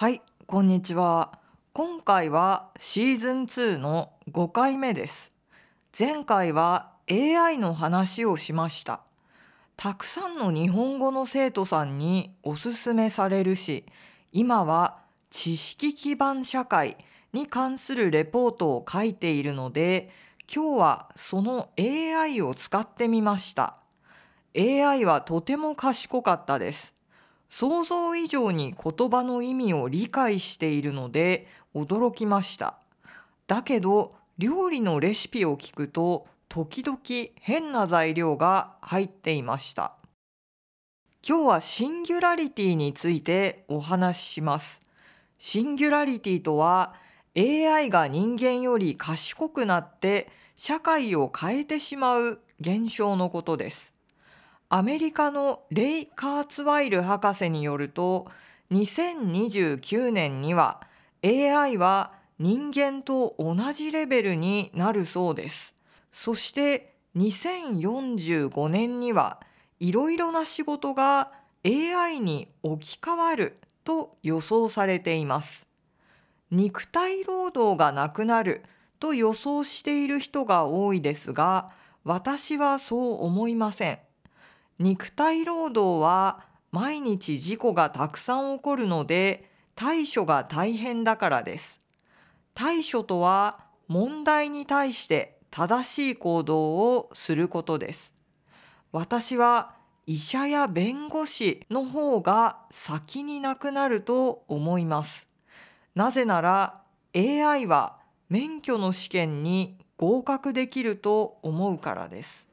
はい、こんにちは。今回はシーズン2の5回目です。前回は AI の話をしました。たくさんの日本語の生徒さんにおすすめされるし、今は知識基盤社会に関するレポートを書いているので、今日はその AI を使ってみました。AI はとても賢かったです。想像以上に言葉の意味を理解しているので驚きました。だけど料理のレシピを聞くと時々変な材料が入っていました。今日はシンギュラリティについてお話しします。シンギュラリティとは AI が人間より賢くなって社会を変えてしまう現象のことです。アメリカのレイ・カーツワイル博士によると2029年には AI は人間と同じレベルになるそうです。そして2045年にはいろいろな仕事が AI に置き換わると予想されています。肉体労働がなくなると予想している人が多いですが私はそう思いません。肉体労働は毎日事故がたくさん起こるので対処が大変だからです。対処とは問題に対して正しい行動をすることです。私は医者や弁護士の方が先になくなると思います。なぜなら AI は免許の試験に合格できると思うからです。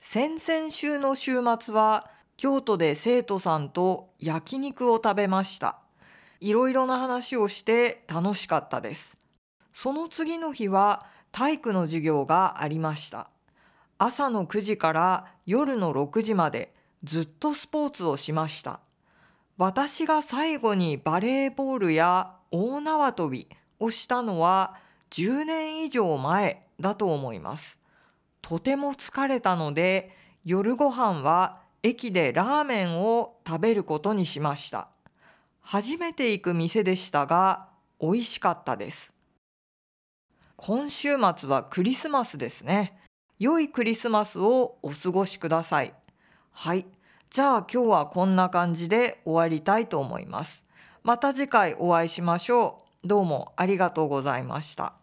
先々週の週末は京都で生徒さんと焼肉を食べました。いろいろな話をして楽しかったです。その次の日は体育の授業がありました。朝の9時から夜の6時までずっとスポーツをしました。私が最後にバレーボールや大縄跳びをしたのは10年以上前だと思います。とても疲れたので夜ご飯は駅でラーメンを食べることにしました。初めて行く店でしたが美味しかったです。今週末はクリスマスですね。良いクリスマスをお過ごしください。はい。じゃあ今日はこんな感じで終わりたいと思います。また次回お会いしましょう。どうもありがとうございました。